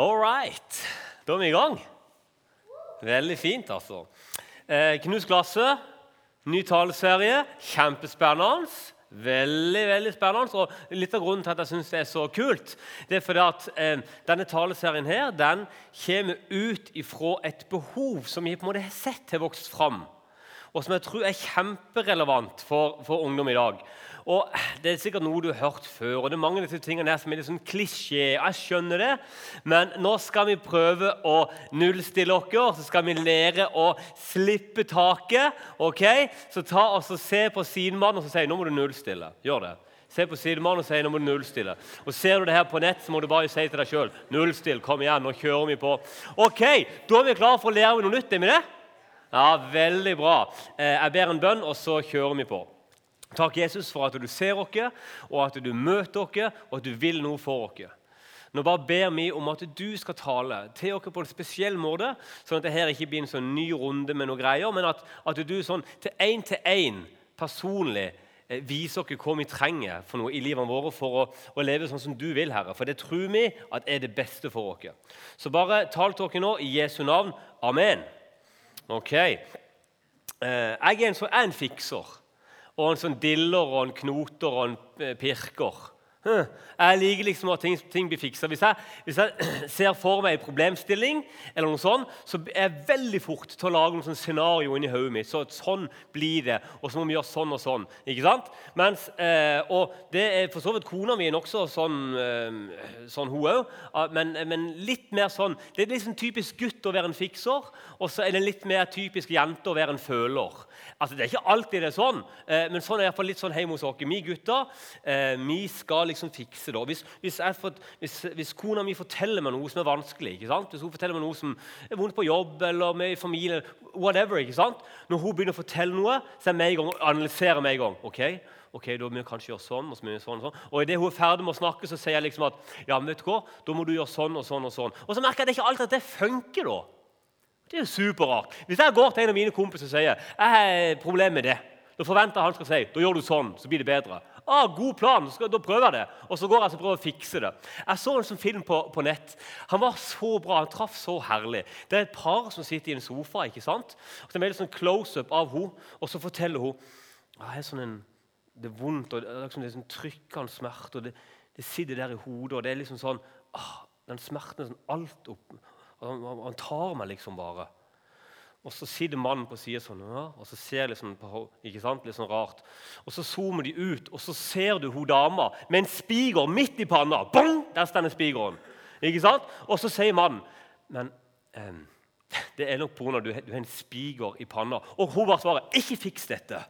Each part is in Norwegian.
All right. Da er vi i gang. Veldig fint, altså. Eh, glasset. Ny taleserie. Kjempespennende. Veldig veldig spennende. Og Litt av grunnen til at jeg synes det er så kult, det er fordi at eh, denne taleserien her, den kommer ut ifra et behov som vi på en måte har sett har vokst fram, og som jeg tror er kjemperelevant for, for ungdom i dag. Og Det er sikkert noe du har hørt før, og det er mange av disse tingene her som er litt sånn klisjé. Jeg skjønner det, men nå skal vi prøve å nullstille oss. Så skal vi lære å slippe taket. ok? Så ta og så se på sidemannen og så si nå må du nullstille. Gjør det. Se på sidemannen og si nå må du nullstille. Og Ser du det her på nett, så må du bare si til deg sjøl nullstill. Kom igjen, nå kjører vi på. Ok, Da er vi klare for å lære noe nytt. er vi det? Ja, Veldig bra. Eh, jeg ber en bønn, og så kjører vi på. Takk, Jesus, for at du ser oss, og at du møter oss, og at du vil noe for oss. Nå bare ber vi om at du skal tale til oss på en spesiell måte, sånn at dette ikke blir en sånn ny runde med noen greier, men at, at du sånn til én til én personlig eh, viser oss hva vi trenger for noe i livet vårt for å, å, leve sånn som du vil, Herre. For det tror vi at er det beste for oss. Så bare tal til oss nå i Jesu navn. Amen. Ok. Eh, jeg er en, en fikser og en sånn diller og en knoter og en eh, pirker. Jeg liker liksom at ting, ting blir fiksa. Hvis, hvis, jeg ser for meg en problemstilling, eller noe sånt, så er jeg veldig fort til å lage noe sånn scenario inni hodet mitt. Så sånn blir det, og så må vi gjøre sånn og sånn. ikke sant? Mens, eh, og det er for så vidt kona mi nokså sånn, eh, sånn hun òg. Men, men, litt mer sånn Det er liksom typisk gutt å være en fikser, og så er det litt mer typisk jente å være en føler. Altså, Det er ikke alltid det er sånn, eh, men sånn er iallfall litt sånn hjemme hos oss. Vi gutter eh, vi skal liksom fikse da? Hvis, hvis, får, hvis, hvis, kona mi forteller meg noe som er vanskelig, hvis hun forteller meg noe som er vondt på jobb eller med i familie, whatever, Når hun begynner å fortelle noe, så er jeg med i gang og analyserer meg i gang. ok? ok, da må vi kanskje gjøre sånn Og så må vi sånn og sånn. Og idet hun er ferdig med å snakke, så sier jeg liksom at ja, men vet du hva, da må du gjøre sånn og sånn. Og sånn. Og så merker jeg at det ikke alltid at det funker. da. Det er jo superrart. Hvis jeg går til en av mine kompiser og sier jeg har problem med det, da forventer han skal si da gjør du sånn, så blir det bedre. Ah, god plan, da prøver jeg det. Og så går jeg og prøver å fikse det. Jeg så en sånn film på, på, nett. Han var så bra, han traff så herlig. Det er et par som sitter i en sofa. ikke sant? Og det er sånn close-up av henne, og så forteller hun ah, er sånn en, det er vondt, og det er, liksom, det sånn trykkende smerte. og det, det, sitter der i hodet, og det er liksom sånn ah, Den smerten er sånn alt opp han, han, tar meg liksom bare. Og så sitter mannen på sida sånn, ja, og så ser liksom på ikke sant, litt sånn rart. Og så zoomer de ut, og så ser du hun dama med en spiger midt i panna. Bong! Der står spigeren. Ikke sant? Og så sier mannen Men eh, det er nok pga. at du, har en spiger i panna. Og hun bare svarer, 'Ikke fiks dette.'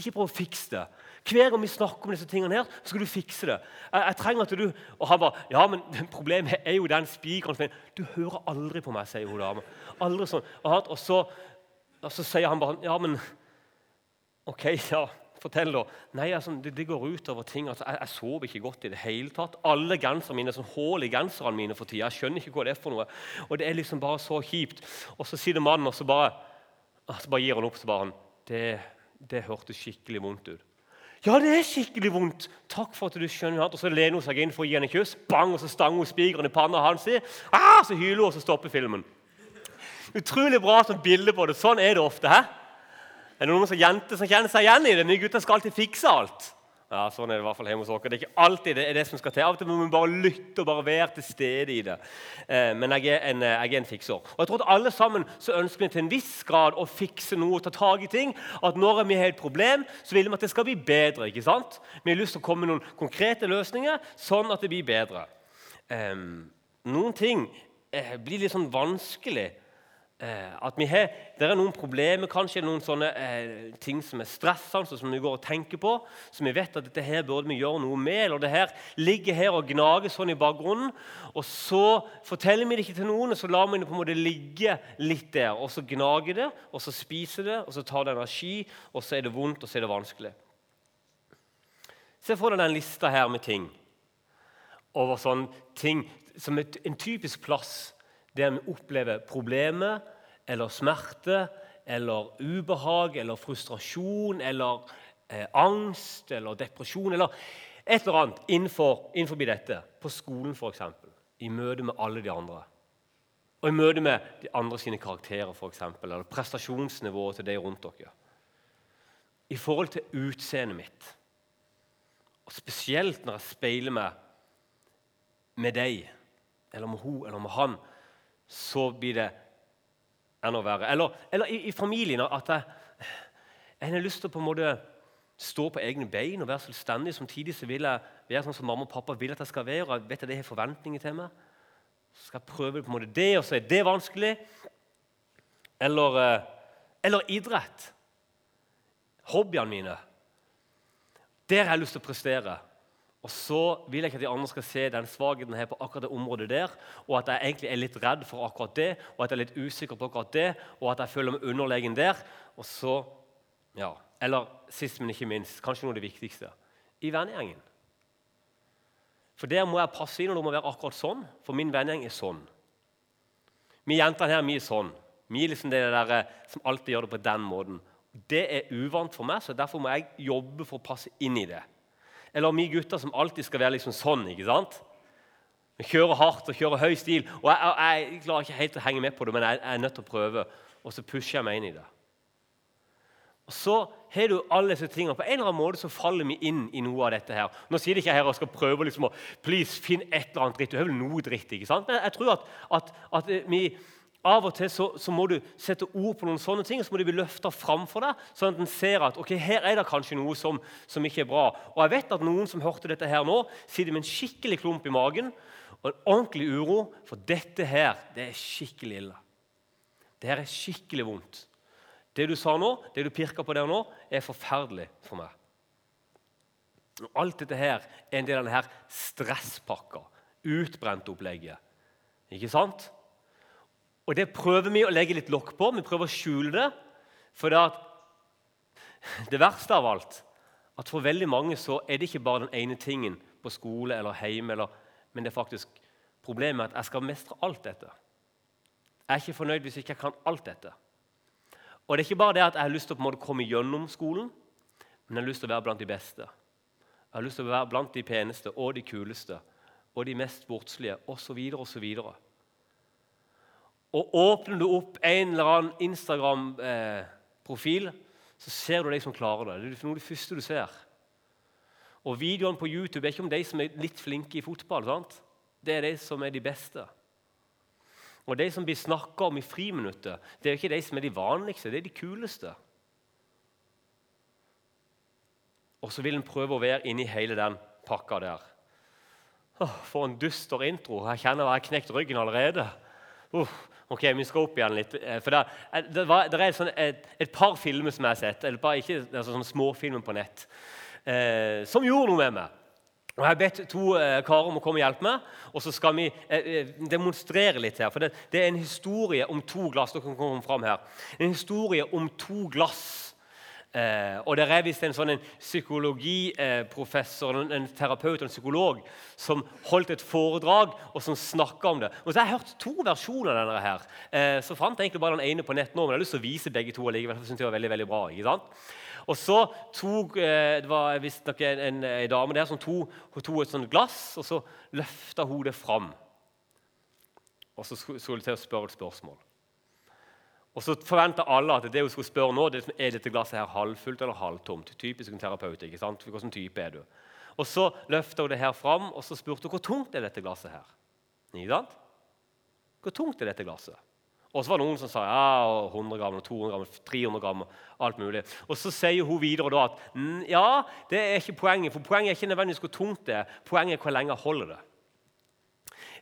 Ikke prøv å fikse det. Hver gang vi snakker om disse tingene, her, så skal du fikse det. Jeg, jeg trenger at du... Og han bare Ja, men problemet er jo den spikeren Du hører aldri på meg, sier hun dama. Aldri sånn. Og, så, og så sier han bare Ja, men OK, ja. Fortell, da. Nei, altså, det, det går utover ting. Altså, jeg, jeg, sover ikke godt i det hele tatt. Alle genserne mine, sånn hull i genserne mine for tida. Jeg skjønner ikke hva det er for noe. Og det er liksom bare så kjipt. Og så sier det mannen, og så bare, så bare gir han opp. så bare han, det, det hørtes skikkelig vondt ut. Ja, det er skikkelig vondt. Takk for at du skjønner Og så lener hun seg inn for å gi henne en kyss. Bang, og så stanger hun spikeren i panna hans. Ah, så hyler hun, og så stopper filmen. Utrolig bra som bilde på det. Sånn er det ofte. Hæ? Er det noen som jenter som kjenner seg igjen i det? Nye gutter skal alltid fikse alt. Ja, Sånn er det i hvert fall hjemme hos oss. Det er ikke alltid det, er det som skal til. Av og til må vi bare lytte og bare være til stede i det. Eh, men jeg er, en, jeg er, en, fikser. Og jeg tror at alle sammen så ønsker vi til en viss grad å fikse noe, ta tak i ting. At når vi har et problem, så vil vi at det skal bli bedre. ikke sant? Vi har lyst til å komme med noen konkrete løsninger, sånn at det blir bedre. Eh, noen ting eh, blir litt sånn vanskelig Eh, at vi har, Det er noen problemer, kanskje noen sånne eh, ting som er stressende, som vi går og tenker på, som vi vet at dette her burde vi gjøre noe med. eller det her ligger her og gnager sånn i bakgrunnen. Og så forteller vi det ikke til noen, og så lar vi det på en måte ligge litt der. Og så gnager det, og så spiser det, og så tar det energi, og så er det vondt, og så er det vanskelig. Se for deg den lista her med ting over sånne ting som er en typisk plass der vi opplever problemer eller smerte eller ubehag eller frustrasjon eller eh, angst eller depresjon eller et eller annet innenfor, innenfor dette, på skolen f.eks. i møte med alle de andre. Og i møte med de andre sine karakterer, for eksempel, eller prestasjonsnivået til de rundt dere. I forhold til utseendet mitt. Og Spesielt når jeg speiler meg med deg, eller med hun eller med han, så blir det enda verre. Eller, eller i, i, familien at jeg, jeg har lyst til å på en måte stå på egne bein og være selvstendig. Samtidig så vil jeg være sånn som mamma og pappa vil at jeg skal være. og jeg vet at jeg har forventninger til meg. Så skal jeg prøve på en måte det, og så er det vanskelig. Eller, eh, eller idrett. Hobbyene mine. Der har jeg lyst til å prestere. Og så vil jeg ikke at de andre skal se den svakheten her på akkurat det området der, og at jeg egentlig er litt redd for akkurat det, og at jeg er litt usikker på akkurat det, og at jeg føler meg underlegen der. Og så, ja, Eller sist, men ikke minst, kanskje noe av det viktigste i vennegjengen. For der må jeg passe inn, og det må være akkurat sånn, for min vennegjeng er sånn. Vi jentene her vi er sånn. Vi er liksom det der eh, som alltid gjør det på den måten. Det er uvant for meg, så derfor må jeg jobbe for å passe inn i det. Eller vi gutter som alltid skal være liksom sånn. ikke sant? Vi kjører hardt og kjører høy stil. og Jeg, jeg, jeg klarer ikke helt å henge med på det, men jeg, jeg er nødt til å prøve. Og så pusher jeg meg inn i det. Og så har du alle disse tingene. På en eller annen måte så faller vi inn i noe av dette. her. Nå sier det ikke jeg her og skal prøve liksom å please, finn et eller annet dritt. Du har vel noe dritt. ikke sant? Men jeg tror at, at, at vi av og til så, så, må du sette ord på noen sånne ting, og så må de bli løfta fram for deg, sånn at en ser at ok, her er det kanskje noe som, som, ikke er bra. Og jeg vet at Noen som hørte dette her nå, sitter med en skikkelig klump i magen og en ordentlig uro, for dette her det er skikkelig ille. Det her er skikkelig vondt. Det du sa nå, det du pirka på der nå, er forferdelig for meg. Alt dette her er en del av denne stresspakka, utbrent-opplegget. Ikke sant? Og Det prøver vi å legge litt lokk på. Vi prøver å skjule det. For det, det verste av alt at for veldig mange så er det ikke bare den ene tingen på skole eller hjemme, eller, men det er faktisk problemet at jeg skal mestre alt dette. Jeg er ikke fornøyd hvis jeg ikke kan alt dette. Og det er ikke bare det at jeg har lyst til å komme gjennom skolen, men jeg har lyst til å være blant de beste. Jeg har lyst til å være blant de peneste og de kuleste og de mest sportslige osv. osv. Og åpner du opp en eller annen Instagram-profil, så ser du de som klarer det. Det er noe av det første du ser. Og Videoene på YouTube er ikke om de som er litt flinke i fotball. sant? Det er de som er de beste. Og de som blir snakka om i friminuttet, det er ikke de som er de vanligste, det er de kuleste. Og så vil en prøve å være inni hele den pakka der. Åh, for en dyster intro. Jeg kjenner jeg har knekt ryggen allerede. Uh, ok, vi skal opp igjen litt. Eh, for Det, eh, det, var, det er sånn et, et, par filmer som jeg har sett, eller bare ikke altså, sånne småfilmer på nett, eh, som gjorde noe med meg. Og Jeg har bedt to eh, karer om å komme og hjelpe meg, og så skal vi eh, eh, demonstrere litt her. For det, det, er en historie om to glass. Dere kan komme fram her. En historie om to glass. Eh, og Det er visst en sånn psykologiprofessor, psykologiprofessor, en, en, terapeut og en psykolog som holdt et foredrag og som snakka om det. Og så har Jeg hørt to versjoner av denne. her. Eh, så fant jeg egentlig bare den ene på nett nå, men jeg har lyst til å vise begge to. allikevel, jeg synes det var veldig, veldig bra, ikke sant? Og så tok eh, det var visstnok en, en, en, dame der som tok et sånt glass, og så løfta hun det fram. Og så skulle hun til å spørre et spørsmål. Og så forventa alle at det hun skulle spørre nå, det er dette glasset her halvfullt eller halvtomt. Typisk en terapeut. ikke sant? Hvilken type er du? Og Så løfta hun det her fram og så spurte hun hvor tungt er dette glasset her. Ikke sant? Hvor tungt er dette glasset? Og så var det noen som sa ja, 100 gram, 200 gram, 300 gram. alt mulig. Og Så sier hun videre da at ja, det er ikke poenget. For Poenget er ikke nødvendigvis hvor tungt det er, poenget er hvor lenge holder det.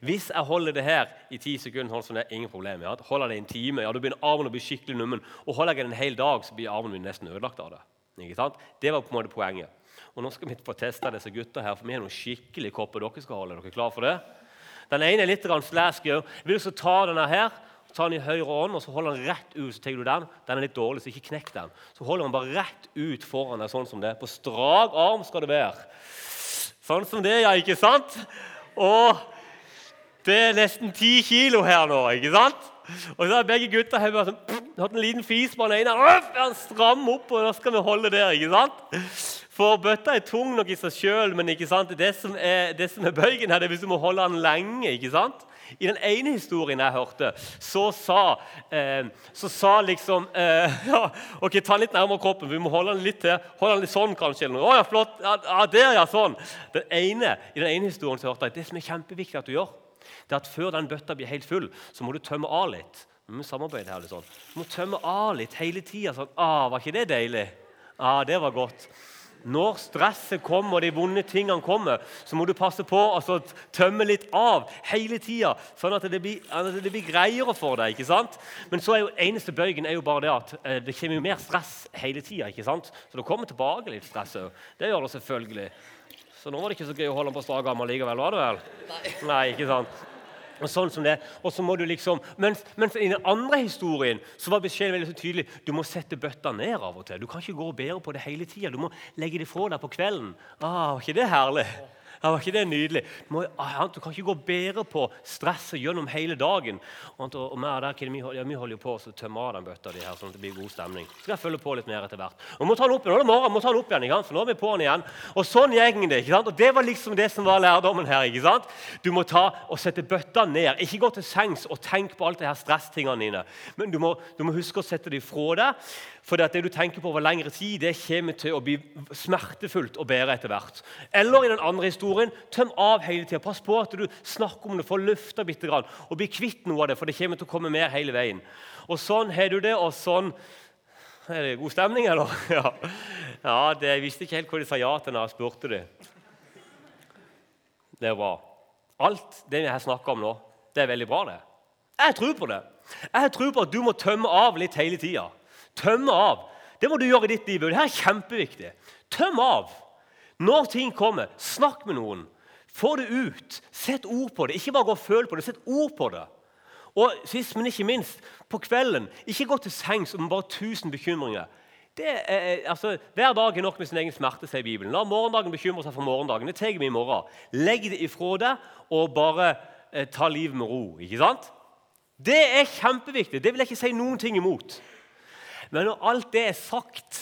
Hvis jeg holder det her i ti sekunder, sånn er det ingen problem. Ja. Holder det en time, ja, da begynner armen å bli skikkelig nummen. Og holder jeg det en hel dag, så blir armen min nesten ødelagt av det. Ikke sant? Det var på en måte poenget. Og Nå skal vi få teste disse gutta her, for vi har noen skikkelige kopper dere skal holde. Er dere klar for det? Den ene er litt slask. Vil så ta denne her ta den i høyre hånd og så holder den rett ut. så tar du Den Den er litt dårlig, så ikke knekk den. Så holder den bare rett ut foran deg, sånn som det. På strak arm skal det være. Sånn som det, ja, ikke sant? Og det er nesten ti kilo her nå, ikke sant? Og så har begge gutta har sånn, hatt en liten fis på den ene. Han stram opp, og da skal vi holde der, ikke sant? For bøtta er tung nok i seg sjøl, men ikke sant? Det, som er, det som er bøygen her, det er hvis du må holde den lenge. ikke sant? I den ene historien jeg hørte, så sa, eh, så sa liksom eh, ja, ok, Ta den litt nærmere kroppen. Vi må holde den litt til. Holde den litt sånn, kanskje. Å, ja, flott. Ja, der, ja, sånn. Den ene, I den ene historien så hørte jeg det som er kjempeviktig at du gjør, det er at før den bøtta blir helt full, så må du tømme av litt. Vi samarbeider her sånn. Du må tømme av litt hele tida. Sånn, ah, var ikke det deilig? Ja, det var godt. Når stresset kommer og de vonde tingene kommer, så må du passe på å tømme litt av hele tida, sånn at det, blir, at det blir greiere for deg. ikke sant? Men så er jo eneste bøygen er jo bare det at eh, det kommer jo mer stress hele tida. Så det kommer tilbake litt stress òg. Det gjør det selvfølgelig. Så nå var det ikke så gøy å holde den på strak arm likevel, var det vel? Nei. Nei, ikke sant? Og sånn som det. Og så må du liksom, mens, mens, i den andre historien så var beskjeden veldig så tydelig du må sette bøtta ned av og til. Du kan ikke gå og bære på det hele tida. Du må legge det fra deg på kvelden. Ah, var ikke det herlig? Ja, var ikke det nydelig? Må, han, du kan ikke gå bedre på stresset gjennom hele dagen. Og, og, og der, vi, ja, vi holder jo på å tømme av den bøtta de her, sånn at det blir god stemning. Så skal jeg følge på litt mer etter hvert. Og må ta den opp, nå er det morgen, må ta den opp igjen, for nå er vi på den igjen. Og sånn gjeng det. ikke sant? Og Det var liksom det som var lærdommen her. ikke sant? Du må ta og sette bøtta ned. Ikke gå til sengs og tenk på alt det her stresstingene dine. Men du må, du må huske å sette dem fra deg. For det du tenker på over lengre tid, det kommer til å bli smertefullt å bære etter hvert. Eller i den andre historien tøm av hele tida. Pass på at du snakker om det, får lufta bitte grann, og blir kvitt noe av det, for det kommer til å komme mer hele veien. Og sånn har du det, og sånn Er det god stemning, eller? Ja, ja det, Jeg visste ikke helt hva de sa ja til når jeg spurte dem. Det er bra. Alt det vi har snakka om nå, det er veldig bra, det. Jeg tror på det. Jeg tror på at du må tømme av litt hele tida. Tømme av. Det må du gjøre i ditt liv. Det her er kjempeviktig. Tøm av. Når ting kommer, snakk med noen. Få det ut. Sett ord på det. Ikke bare gå og føl på det. Sett ord på det. Og sist, men ikke minst, på kvelden, ikke gå til sengs med bare tusen bekymringer. Er, altså, hver dag er nok med sin egen smerte, sier Bibelen. La morgendagen bekymre seg for morgendagen. Det tar vi i morgen. Legg det ifra deg og bare eh, ta livet med ro. ikke sant? Det er kjempeviktig. Det vil jeg ikke si noen ting imot. Men når alt det er sagt,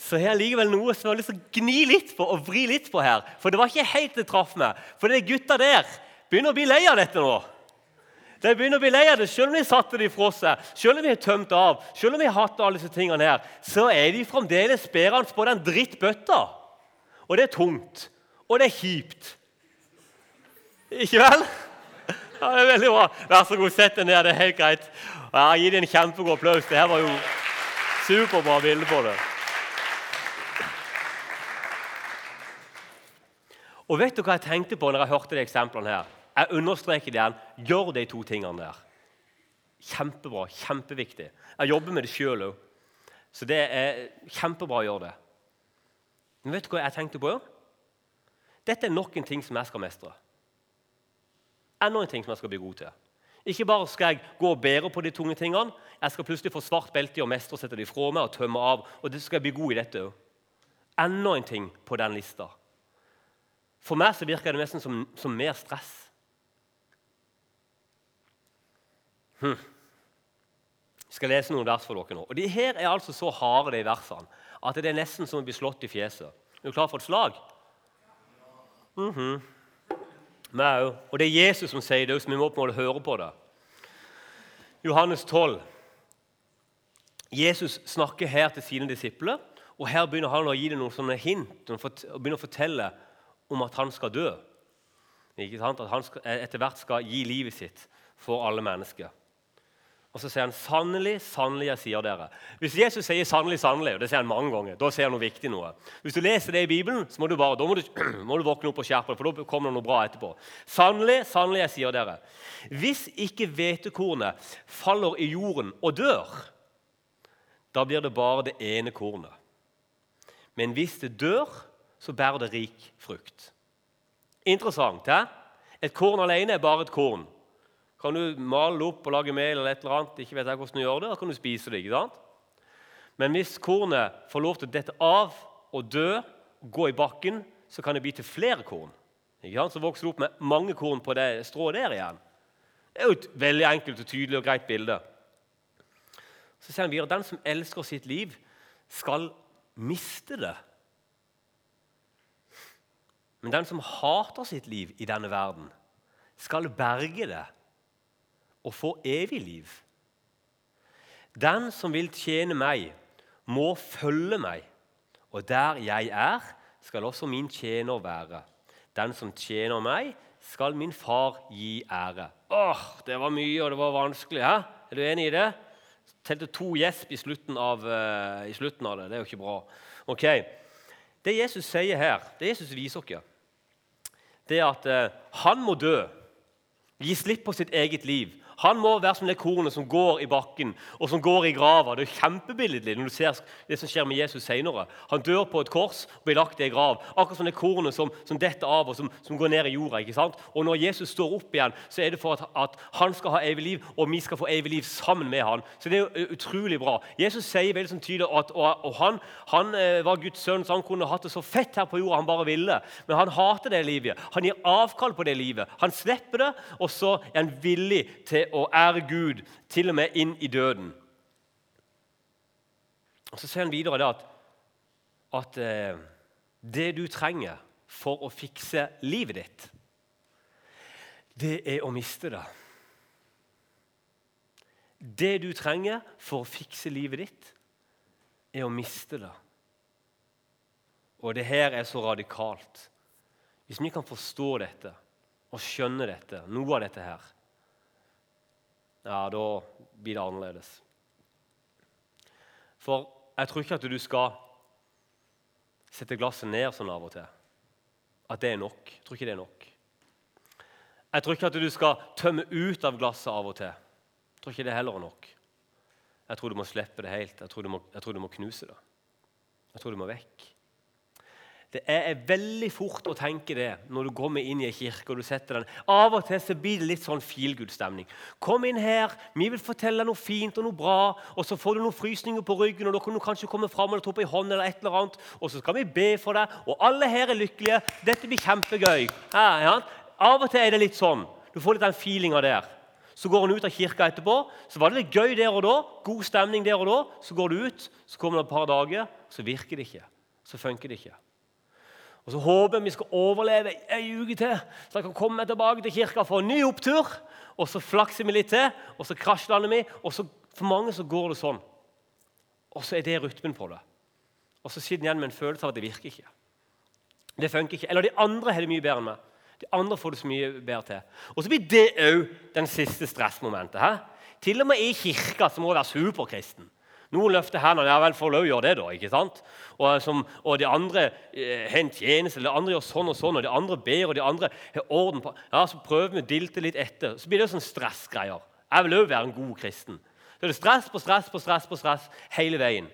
så har jeg likevel noe som jeg har lyst til å gni litt på og vri litt på her. For det var ikke helt det traff meg. For de gutta der begynner å bli lei av dette nå. De begynner å bli lei av det, Selv om de satte det fra seg, selv om de har tømt av, selv om de har hatt alle disse tingene her, så er de fremdeles bærende på den drittbøtta. Og det er tungt. Og det er kjipt. Ikke vel? Ja, det er veldig bra. Vær så god, sett deg ned. Det er helt greit. Ja, Gi dem en kjempegod applaus. Det her var jo Superbra bilde på det. Og vet du hva jeg tenkte på når jeg hørte de eksemplene her? Jeg understreker det igjen. Gjør de to tingene der. Kjempebra. Kjempeviktig. Jeg jobber med det sjøl òg. Så det er kjempebra å gjøre det. Men vet du hva jeg tenkte på? Dette er nok en ting som jeg skal mestre. Enda en ting som jeg skal bli god til. Ikke bare skal jeg gå og bære på de tunge tingene, jeg skal plutselig få svart belte i å mestre og sette de fra meg og tømme av. Og det skal jeg bli god i dette òg. Enda en ting på den lista. For meg så virker det nesten som, som mer stress. Hm. Jeg skal lese noen vers for dere nå. Og De her er altså så harde, de versene, at det er nesten som å bli slått i fjeset. Er du klar for et slag? Mm -hmm. Og det er Jesus som sier det, så vi må på en måte høre på det. Johannes 12. Jesus snakker her til sine disipler, og her begynner han å gi dem noen sånne hint og begynner å fortelle om at han skal dø. At han skal, etter hvert skal gi livet sitt for alle mennesker. Og så sier han sannelig, sannelig, jeg sier dere. Hvis Jesus sier sannelig, sannelig, og det sier han mange ganger, da sier han noe viktig. noe. Hvis du leser det i Bibelen, så må du bare, da må du, må du våkne opp og skjerpe deg, for da kommer det noe bra etterpå. Sannelig, sannelig, jeg sier dere. Hvis ikke hvetekornet faller i jorden og dør, da blir det bare det ene kornet. Men hvis det dør, så bærer det rik frukt. Interessant. He? Et korn alene er bare et korn. Kan du male det opp og lage mel eller et eller annet, ikke vet jeg hvordan du gjør det, da kan du spise det. ikke sant? Men hvis kornet får lov til å dette av og dø, gå i bakken, så kan det bli til flere korn. Ikke sant? Så vokser det opp med mange korn på det strået der igjen. Det er jo et veldig enkelt og tydelig og greit bilde. Så sier han videre den som elsker sitt liv, skal miste det. Men den som hater sitt liv i denne verden, skal berge det og få evig liv. Den som vil tjene meg, må følge meg, og der jeg er, skal også min tjener være. Den som tjener meg, skal min far gi ære. Åh, Det var mye, og det var vanskelig. Hæ? Er du enig i det? Telte to gjesp i uh, i slutten av det. Det er jo ikke bra. Ok, Det Jesus sier her, det Jesus viser oss, det at uh, han må dø. Gi slipp på sitt eget liv. Han må være som det kornet som går i bakken og som går i grava. Det er kjempebilledlig når du ser det som skjer med Jesus senere. Han dør på et kors og blir lagt i en grav. Akkurat som det kornet som, som detter av og som, som, går ned i jorda. ikke sant? Og Når Jesus står opp igjen, så er det for at, at, han skal ha evig liv, og vi skal få evig liv sammen med han. Så det er jo utrolig bra. Jesus sier veldig sånn tydelig at og, og han, han eh, var Guds sønn, så han kunne hatt det så fett her på jorda han bare ville. Men han hater det livet. Han gir avkall på det livet. Han slipper det, og så er han villig til og ære Gud, til og med inn i døden. Og Så sier han videre at, at eh, det du trenger for å fikse livet ditt, det er å miste det. Det du trenger for å fikse livet ditt, er å miste det. Og det her er så radikalt. Hvis vi kan forstå dette og skjønne dette, noe av dette her, ja, da blir det annerledes. For jeg tror ikke at du skal sette glasset ned sånn av og til. At det er nok. Jeg tror ikke det er nok. Jeg tror ikke at du skal tømme ut av glasset av og til. Jeg tror ikke det heller er nok. Jeg tror du må slippe det helt. Jeg tror du må, tror du må knuse det. Jeg tror du må vekk. Det er veldig fort å tenke det når du kommer inn i en kirke. og du setter den. Av og til så blir det litt sånn feelgood-stemning. Kom inn her, vi vil fortelle deg noe fint og noe bra. og Så får du noen frysninger på ryggen, og da kan du kanskje komme fram eller ta på en hånd. eller et eller annet, Og så skal vi be for deg, og alle her er lykkelige. Dette blir kjempegøy. Ja, ja. Av og til er det litt sånn. Du får litt den feelinga der. Så går han ut av kirka etterpå. Så var det litt gøy der og da. God stemning der og da. Så går du ut, så kommer det et par dager, så virker det ikke. Så funker det ikke. Og så håper vi skal overleve ei uke til, så jeg kan komme tilbake til kirka for en ny opptur. Og så flakser vi litt til, og så krasjlander vi. og så, For mange så går det sånn. Og så er det rytmen på det. Og så sitter en igjen med en følelse av at det virker ikke. Det funker ikke. Eller de andre har det mye bedre enn meg. De andre får det så mye bedre til. Og så blir det òg den siste stressmomentet. He? Til og med i kirka så må være superkristen. Noen løfter hendene. Ja vel, får lov å gjøre det, da. ikke sant? Og, som, og de andre eh, har en tjeneste, eller de andre gjør sånn og sånn, og de andre ber, og de andre har orden på Ja, Så prøver vi å dilte litt etter. Så blir det sånn stressgreier. Jeg vil òg være en god kristen. Så er det stress på stress på stress på stress hele veien.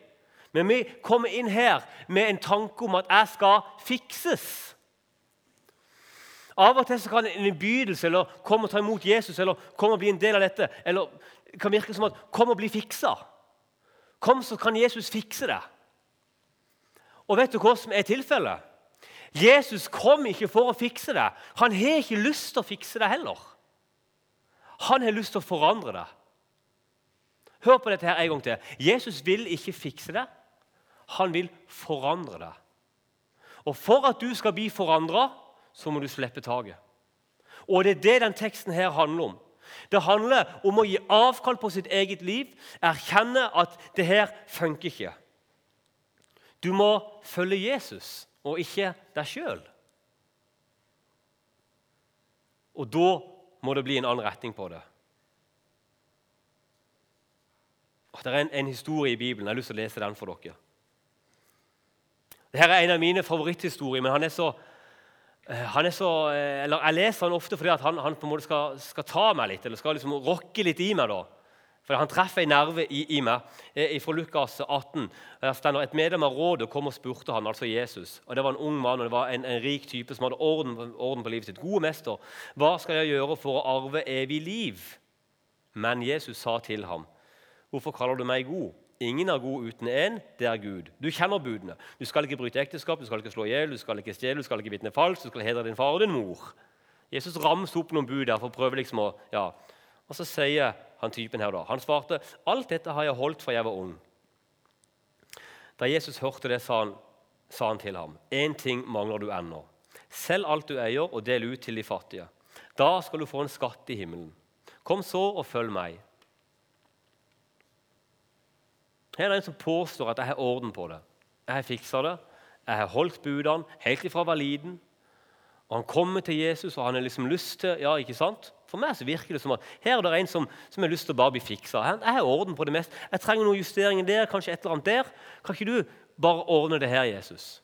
Men vi kommer inn her med en tanke om at jeg skal fikses. Av og til så kan en innbydelse eller komme og ta imot Jesus eller komme og bli en del av dette eller kan virke som at 'kom og bli fiksa'. Kom, så kan Jesus fikse det. Og vet du hva som er tilfellet? Jesus kom ikke for å fikse det. Han har ikke lyst til å fikse det heller. Han har lyst til å forandre det. Hør på dette her en gang til. Jesus vil ikke fikse det. Han vil forandre det. Og for at du skal bli forandra, så må du slippe taket. Og det er det den teksten her handler om. Det handler om å gi avkall på sitt eget liv, erkjenne at det her funker ikke. Du må følge Jesus og ikke deg sjøl. Og da må det bli en annen retning på det. Det er en, en historie i Bibelen. Jeg har lyst til å lese den for dere. Dette er en av mine favoritthistorier, men han er så han er så, eh, eller Jeg leser han ofte fordi han, han, på en måte skal, skal, ta meg litt, eller skal liksom rokke litt i meg. da. For Han treffer en nerve i, i meg. Eh, fra Lukas 18 der stender Et medlem av rådet kom og spurte han, altså Jesus. og Det var en ung mann og det var en, en rik type som hadde orden, orden, på livet sitt. Gode mester, hva skal jeg gjøre for å arve evig liv? Men Jesus sa til ham, hvorfor kaller du meg god? Ingen er god uten én, det er Gud. Du kjenner budene. Du skal ikke bryte ekteskap, du skal ikke slå i hjel, du skal ikke stjele, du skal ikke vitne falskt, du skal hedre din far og din mor. Jesus ramser opp noen bud der for å prøve liksom å ja. Og så sier han typen her da, Han svarte, 'Alt dette har jeg holdt fra jeg var ung.' Da Jesus hørte det, sa han, sa han til ham, 'Én ting mangler du ennå. Selg alt du eier, og del ut til de fattige. Da skal du få en skatt i himmelen. Kom så og følg meg. Her er det en som påstår at jeg har orden på det. Jeg har fiksa det. Jeg har holdt budene helt ifra jeg var liten. Og Han kommer til Jesus, og han har liksom lyst til ja, ikke sant? For meg så virker det som at her er det en som, som har lyst til å bare bli fiksa. Jeg har orden på det mest. Jeg trenger noen justeringer der, kanskje et eller annet der. Kan ikke du bare ordne det her, Jesus?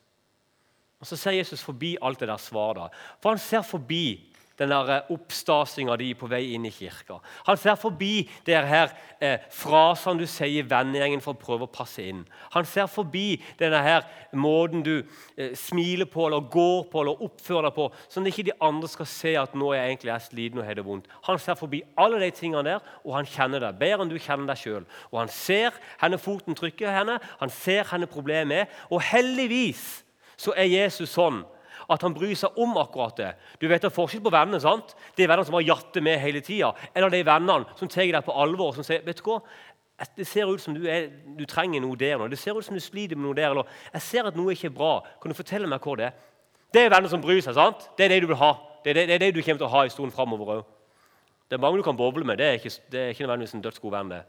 Og Så ser Jesus forbi alt det der svaret. For han ser forbi den der eh, oppstasinga di på vei inn i kirka. Han ser forbi de her eh, frasene du sier i vennegjengen for å prøve å passe inn. Han ser forbi denne her måten du eh, smiler på eller går på eller oppfører deg på, sånn at ikke de andre skal se at nå er jeg egentlig er sliten og har det vondt. Han ser forbi alle de tingene der, og han kjenner deg bedre enn du kjenner deg sjøl. Og han ser henne foten trykker henne, han ser henne problemet er, og heldigvis så er Jesus sånn at han bryr seg om akkurat det. Du vet det er forskjell på vennene. sant? Det er vennene som har jatter med hele tida, eller de vennene som tar deg på alvor og som sier vet du hva, det ser ut som du, er, du trenger noe der nå. Det ser ut som du sliter med noe der. eller jeg ser at noe ikke er bra. Kan du fortelle meg hva det er? Det er venner som bryr seg. sant? Det er det du vil ha. Det er det, det, er det du kommer til å ha i stolen framover òg. Det er mange du kan boble med. Det er ikke, det er ikke nødvendigvis en dødsgod venn. det.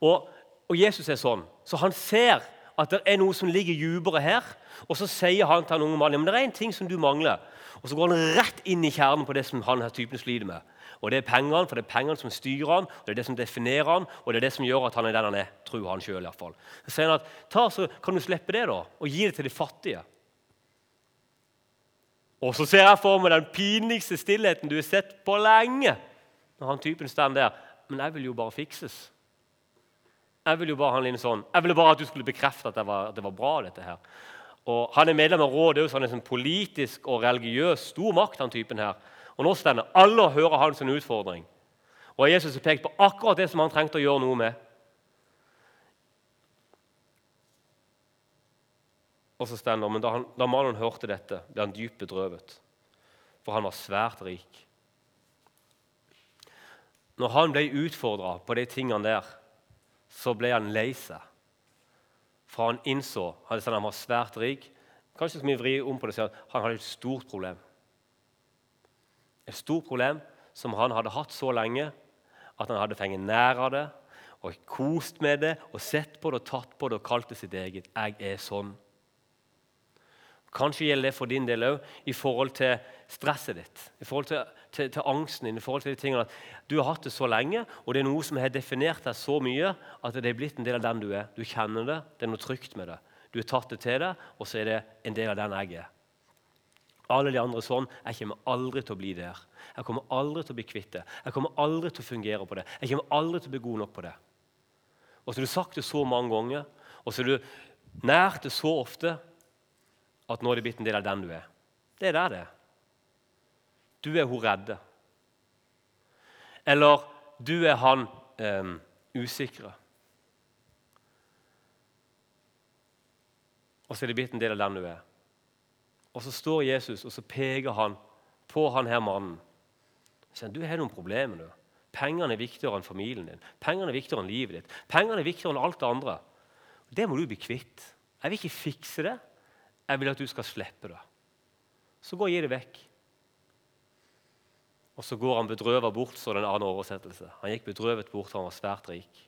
Og, og Jesus er sånn. Så han ser at det er noe som ligger dypere her. Og Så sier han til han unge mannen men det er en ting som du mangler. Og Så går han rett inn i kjernen på det som han her typen sliter med. Og Det er pengene, for det er pengene som styrer han, og det er det som definerer han, og det er det som gjør at han er den han er. tror han selv, i fall. Så sier han at ta så kan du slippe det da, og gi det til de fattige. Og så ser jeg for meg den pinligste stillheten du har sett på lenge. Når han typen står der. Men jeg vil jo bare fikses. Jeg ville jo bare han en sånn. Jeg ville bare at du skulle bekrefte at det var, at det var bra. dette her. Og Han er medlem av rådet, så han er sånn politisk og religiøs stor makt. han typen her. Og Nå stender alle og hører hans utfordring. Og Jesus har pekt på akkurat det som han trengte å gjøre noe med. Og så stender, men Da, han, da mannen hørte dette, ble han dypt bedrøvet, for han var svært rik. Når han ble utfordra på de tingene der, så ble han lei seg. For han innså han, han var svært rik. Kanskje skal vi vri om på det, Han hadde et stort problem. Et stort problem som han hadde hatt så lenge at han hadde fengt nær av det og kost med det og sett på det og tatt på det og kalt det sitt eget. 'Jeg er sånn'. Kanskje gjelder det for din del òg i forhold til stresset ditt, i forhold til til, til, angsten din, i forhold til de tingene at du har hatt det så lenge, og det er noe som har definert deg så mye at det er blitt en del av den du er. Du kjenner det, det er noe trygt med det. Du har tatt det til deg, og så er det en del av den jeg er. Alle de andre sånn. Jeg kommer aldri til å bli der. Jeg kommer aldri til å bli kvitt det. Jeg kommer aldri til å fungere på det. Jeg kommer aldri til å bli god nok på det. Og så har du sagt det så mange ganger, og så har du nært det så ofte at nå er det blitt en del av den du er. Det er der det er. Du er hun redde. Eller du er han eh, usikre. Og så er det blitt en del av den du er. Og så står Jesus og så peker han på han her mannen. Så du har noen problemer. du. Pengene er viktigere enn familien din. Pengene er viktigere enn livet ditt. Pengene er viktigere enn alt det andre. Det må du bli kvitt. Jeg vil ikke fikse det. Jeg vil at du skal slippe det. Så gå og gi det vekk. Og så går han bedrøvet bort, så den annen oversettelse. Han gikk bedrøvet bort, han var svært rik.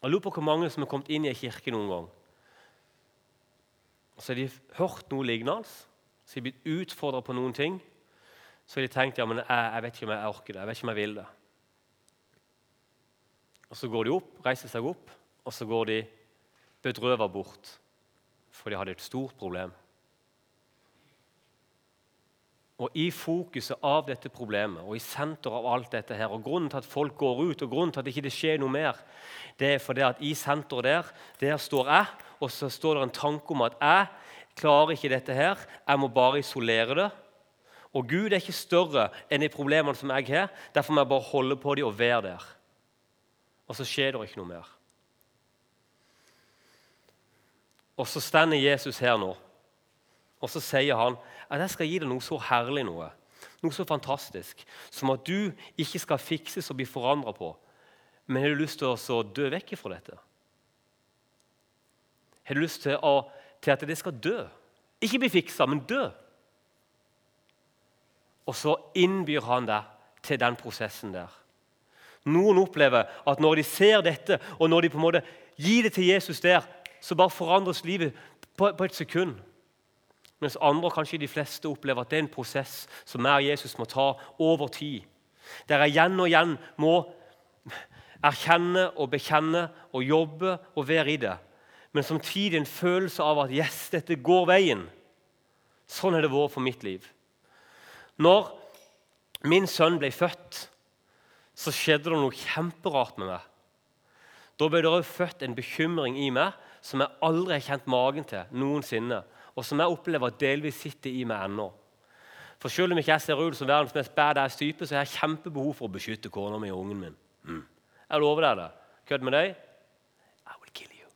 Jeg lurer på hvor mange som har kommet inn i en kirke noen gang. Så har de hørt noe lignende, så de blitt utfordra på noen ting. Så har de tenkt ja, men jeg, jeg, vet ikke om jeg orker det, jeg vet ikke om jeg vil det. Og Så går de opp, reiser seg opp, og så går de bedrøvet bort. For de hadde et stort problem. Og I fokuset av dette problemet og i senteret av alt dette her, og grunnen til at folk går ut, og grunnen til at det ikke skjer noe mer, det er fordi at i senteret der der står jeg, og så står det en tanke om at jeg klarer ikke dette her, jeg må bare isolere det. Og Gud er ikke større enn de problemene som jeg har, derfor må jeg bare holde på dem og være der. Og så skjer det ikke noe mer. Og så stender Jesus her nå, og så sier han at jeg skal gi deg noe så herlig, noe, noe så fantastisk, som at du ikke skal fikses og bli forandra på. Men har du lyst til å dø vekk fra dette? Har du lyst til, å, til, at det skal dø? Ikke bli fiksa, men dø. Og så innbyr han deg til den prosessen der. Noen opplever at når de ser dette, og når de på en måte gir det til Jesus der, så bare forandres livet på, på et sekund. Mens andre, kanskje de fleste, opplever at det er en prosess som jeg og Jesus må ta over tid. Der jeg igjen og igjen må erkjenne og bekjenne og jobbe og være i det. Men samtidig en følelse av at yes, dette går veien. Sånn har det vært for mitt liv. Når min sønn ble født, så skjedde det noe kjemperart med meg. Da ble det også født en bekymring i meg som jeg aldri har kjent magen til noensinne, og som jeg opplever delvis sitter i meg ennå. For Selv om ikke jeg ser ut som verdens mest badass type, så har jeg kjempebehov for å beskytte kona mi og ungen min. Mm. Jeg lover deg det. Kødd med deg. I will kill you.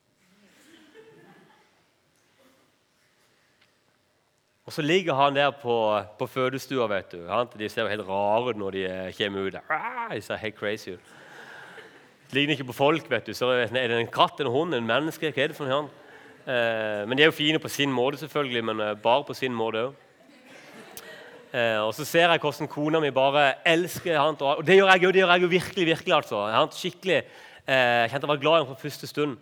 Og så ligger han der på, på fødestua. vet du. De ser jo helt rare ut når de eh, kommer ut. Ah, de ser helt crazy ut. Ligner ikke på folk. vet du. Så er det en katt, en hund, en menneske? Hva er det for noe? Eh, men De er jo fine på sin måte, selvfølgelig, men eh, bare på sin måte òg. Eh, og så ser jeg hvordan kona mi bare elsker han. Og det gjør jeg jo, det gjør jeg jo virkelig. virkelig altså. Han skikkelig eh, kjente jeg var glad i ham fra første stund.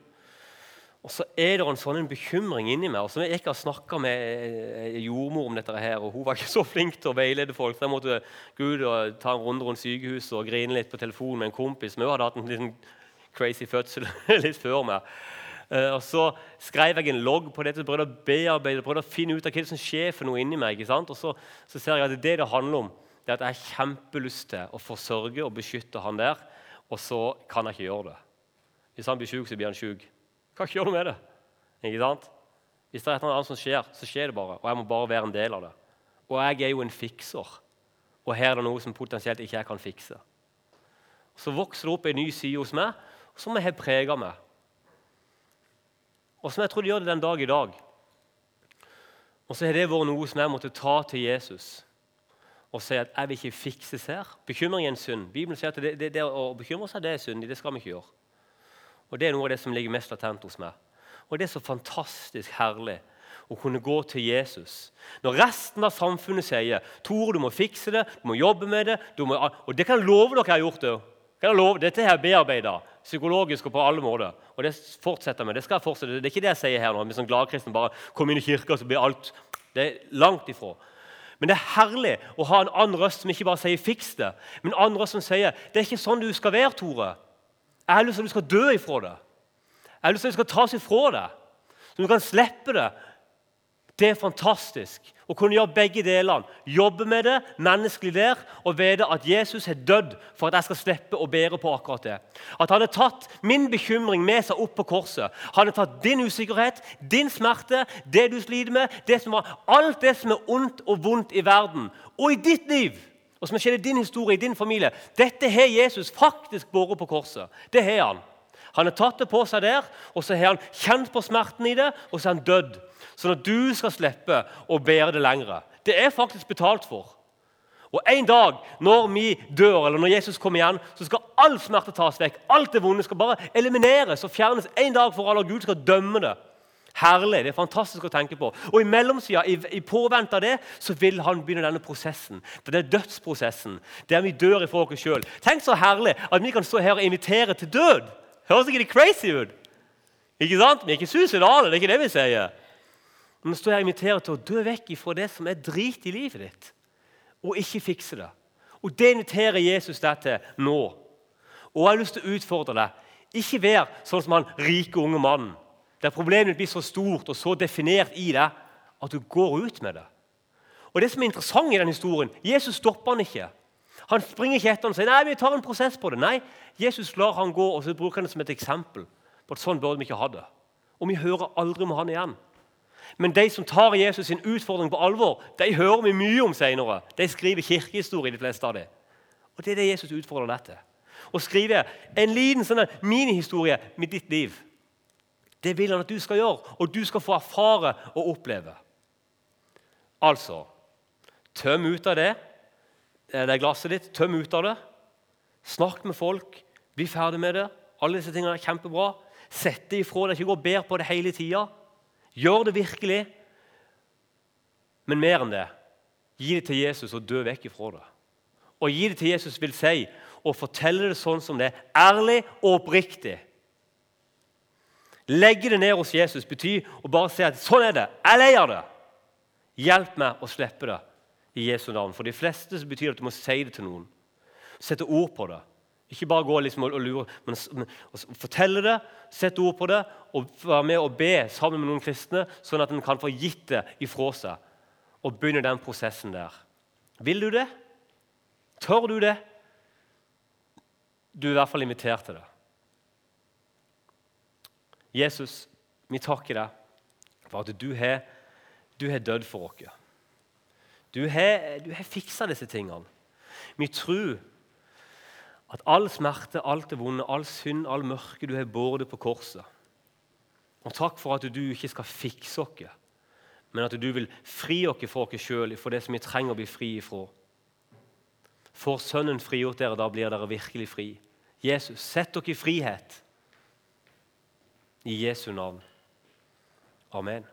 Og så er det en sånn bekymring inni meg. og så Jeg ikke har snakka med eh, jordmor om dette, her, og hun var ikke så flink til å veilede folk. så Jeg måtte Gud, ta en runde rundt sykehuset og grine litt på telefonen med en kompis som hadde hatt en liten crazy fødsel litt før meg. Uh, og Så skrev jeg en logg på dette, prøvde å bearbeide, prøvde å finne ut av hva som skjer for noe inni meg. ikke sant? Og så, så, ser jeg at det det handler om, det er at jeg har kjempelyst til å forsørge og beskytte han der, og så kan jeg ikke gjøre det. Hvis han blir syk, så blir han syk. Ikke gjøre noe med det. Ikke sant? Hvis det er noe annet som skjer, så skjer det bare. Og jeg må bare være en del av det. Og jeg er jo en fikser. Og her er det noe som potensielt ikke jeg kan fikse. Så vokser det opp en ny side hos meg som har prega meg og som jeg tror det gjør det den dag i dag. Og så har det vært noe som jeg måtte ta til Jesus og si at jeg vil ikke fikses her. Bekymring er en synd. Bibelen sier at det, det, det å bekymre seg det er syndig. Det skal vi ikke gjøre. Og Det er noe av det som ligger mest latent hos meg. Og det er så fantastisk herlig å kunne gå til Jesus. Når resten av samfunnet sier Tore, du må fikse det, du må jobbe med det må, Og det kan jeg love dere jeg har gjort det. Kan jeg love, Dette har jeg bearbeida psykologisk og på alle måter. Og det fortsetter med. Det skal jeg fortsette. Det er ikke det jeg sier her nå. Hvis sånn gladkristen bare kommer inn i kirka, så blir alt Det er langt ifra. Men det er herlig å ha en annen røst som ikke bare sier 'fiks det', men en annen røst som sier 'det er ikke sånn du skal være, Tore'. Jeg har lyst til at du skal dø ifra det. Jeg har lyst til at det skal tas ifra deg, så du kan slippe det det er fantastisk å kunne gjøre begge delene. Jobbe med det menneskelig der og vite at Jesus har dødd for at jeg skal slippe å bære på akkurat det. At han har tatt min bekymring med seg opp på korset. Han har tatt din usikkerhet, din smerte, det du sliter med, det var, alt det som er ondt og vondt i verden og i ditt liv. Og som skjer i din historie, i din familie. Dette har Jesus faktisk båret på korset. Det har han. Han har tatt det på seg der, og så har han kjent på smerten i det, og så har han dødd sånn at du skal slippe å bære det lenger. Det er faktisk betalt for. Og En dag når vi dør, eller når Jesus kommer igjen, så skal all smerte tas vekk. Alt det vonde skal bare elimineres og fjernes en dag for alle, og Gud skal dømme det. Herlig. Det er fantastisk å tenke på. Og I mellomtida, i, i påvente av det, så vil han begynne denne prosessen. Det er dødsprosessen, der vi dør i oss sjøl. Tenk så herlig at vi kan stå her og invitere til død. Høres ikke det crazy ut? Ikke sant? Vi er ikke suicidale, det er ikke det vi sier. Men står jeg inviterer til å dø vekk ifra det som er drit i livet ditt, og ikke fikse det. Og Det inviterer Jesus deg til nå. Og jeg har lyst til å utfordre deg. Ikke vær sånn som han rike unge mannen, der problemet blir så stort og så definert i deg at du går ut med det. Og det som er interessant i denne historien, Jesus stopper han ikke. Han springer ikke etter og sier nei, vi tar en prosess på det. Nei, Jesus lar han gå og så bruker han det som et eksempel på at sånn burde vi ikke ha det. Og vi hører aldri om han igjen. Men de som tar Jesus sin utfordring på alvor, de hører vi mye om senere. De skriver kirkehistorie, de fleste av dem. Og Det er det Jesus utfordrer deg til. Å skrive en liten sånn minihistorie med ditt liv. Det vil han at du skal gjøre, og du skal få erfare og oppleve. Altså Tøm ut av det, det er glasset ditt. Tøm ut av det. Snakk med folk. Bli ferdig med det. Alle disse tingene er kjempebra. Sett det ifra deg. Ikke gå og ber på det hele tida. Gjør det virkelig. Men mer enn det gi det til Jesus og dø vekk ifra det. Å gi det til Jesus vil si å fortelle det sånn som det er, ærlig og oppriktig. Legge det ned hos Jesus betyr å bare si at sånn er det. Jeg leier det. Hjelp meg å slippe det i Jesu navn. For de fleste så betyr det at du må si det til noen. Sette ord på det. Ikke bare gå liksom og lure, men, men fortelle det, sette ord på det og være med og be sammen med noen kristne, sånn at en kan få gitt det ifra seg og begynne den prosessen der. Vil du det? Tør du det? Du er i hvert fall invitert til det. Jesus, vi takker deg for at du har, du har dødd for oss. Du har, du har fiksa disse tingene. Vi tror at all smerte, alt det vonde, all synd, all mørke du har båret på korset. Og takk for at du ikke skal fikse oss, men at du vil fri oss fra oss sjøl, for det som vi trenger å bli fri ifra. Får Sønnen frigjort dere, da blir dere virkelig fri. Jesus, sett dere i frihet. I Jesu navn. Amen.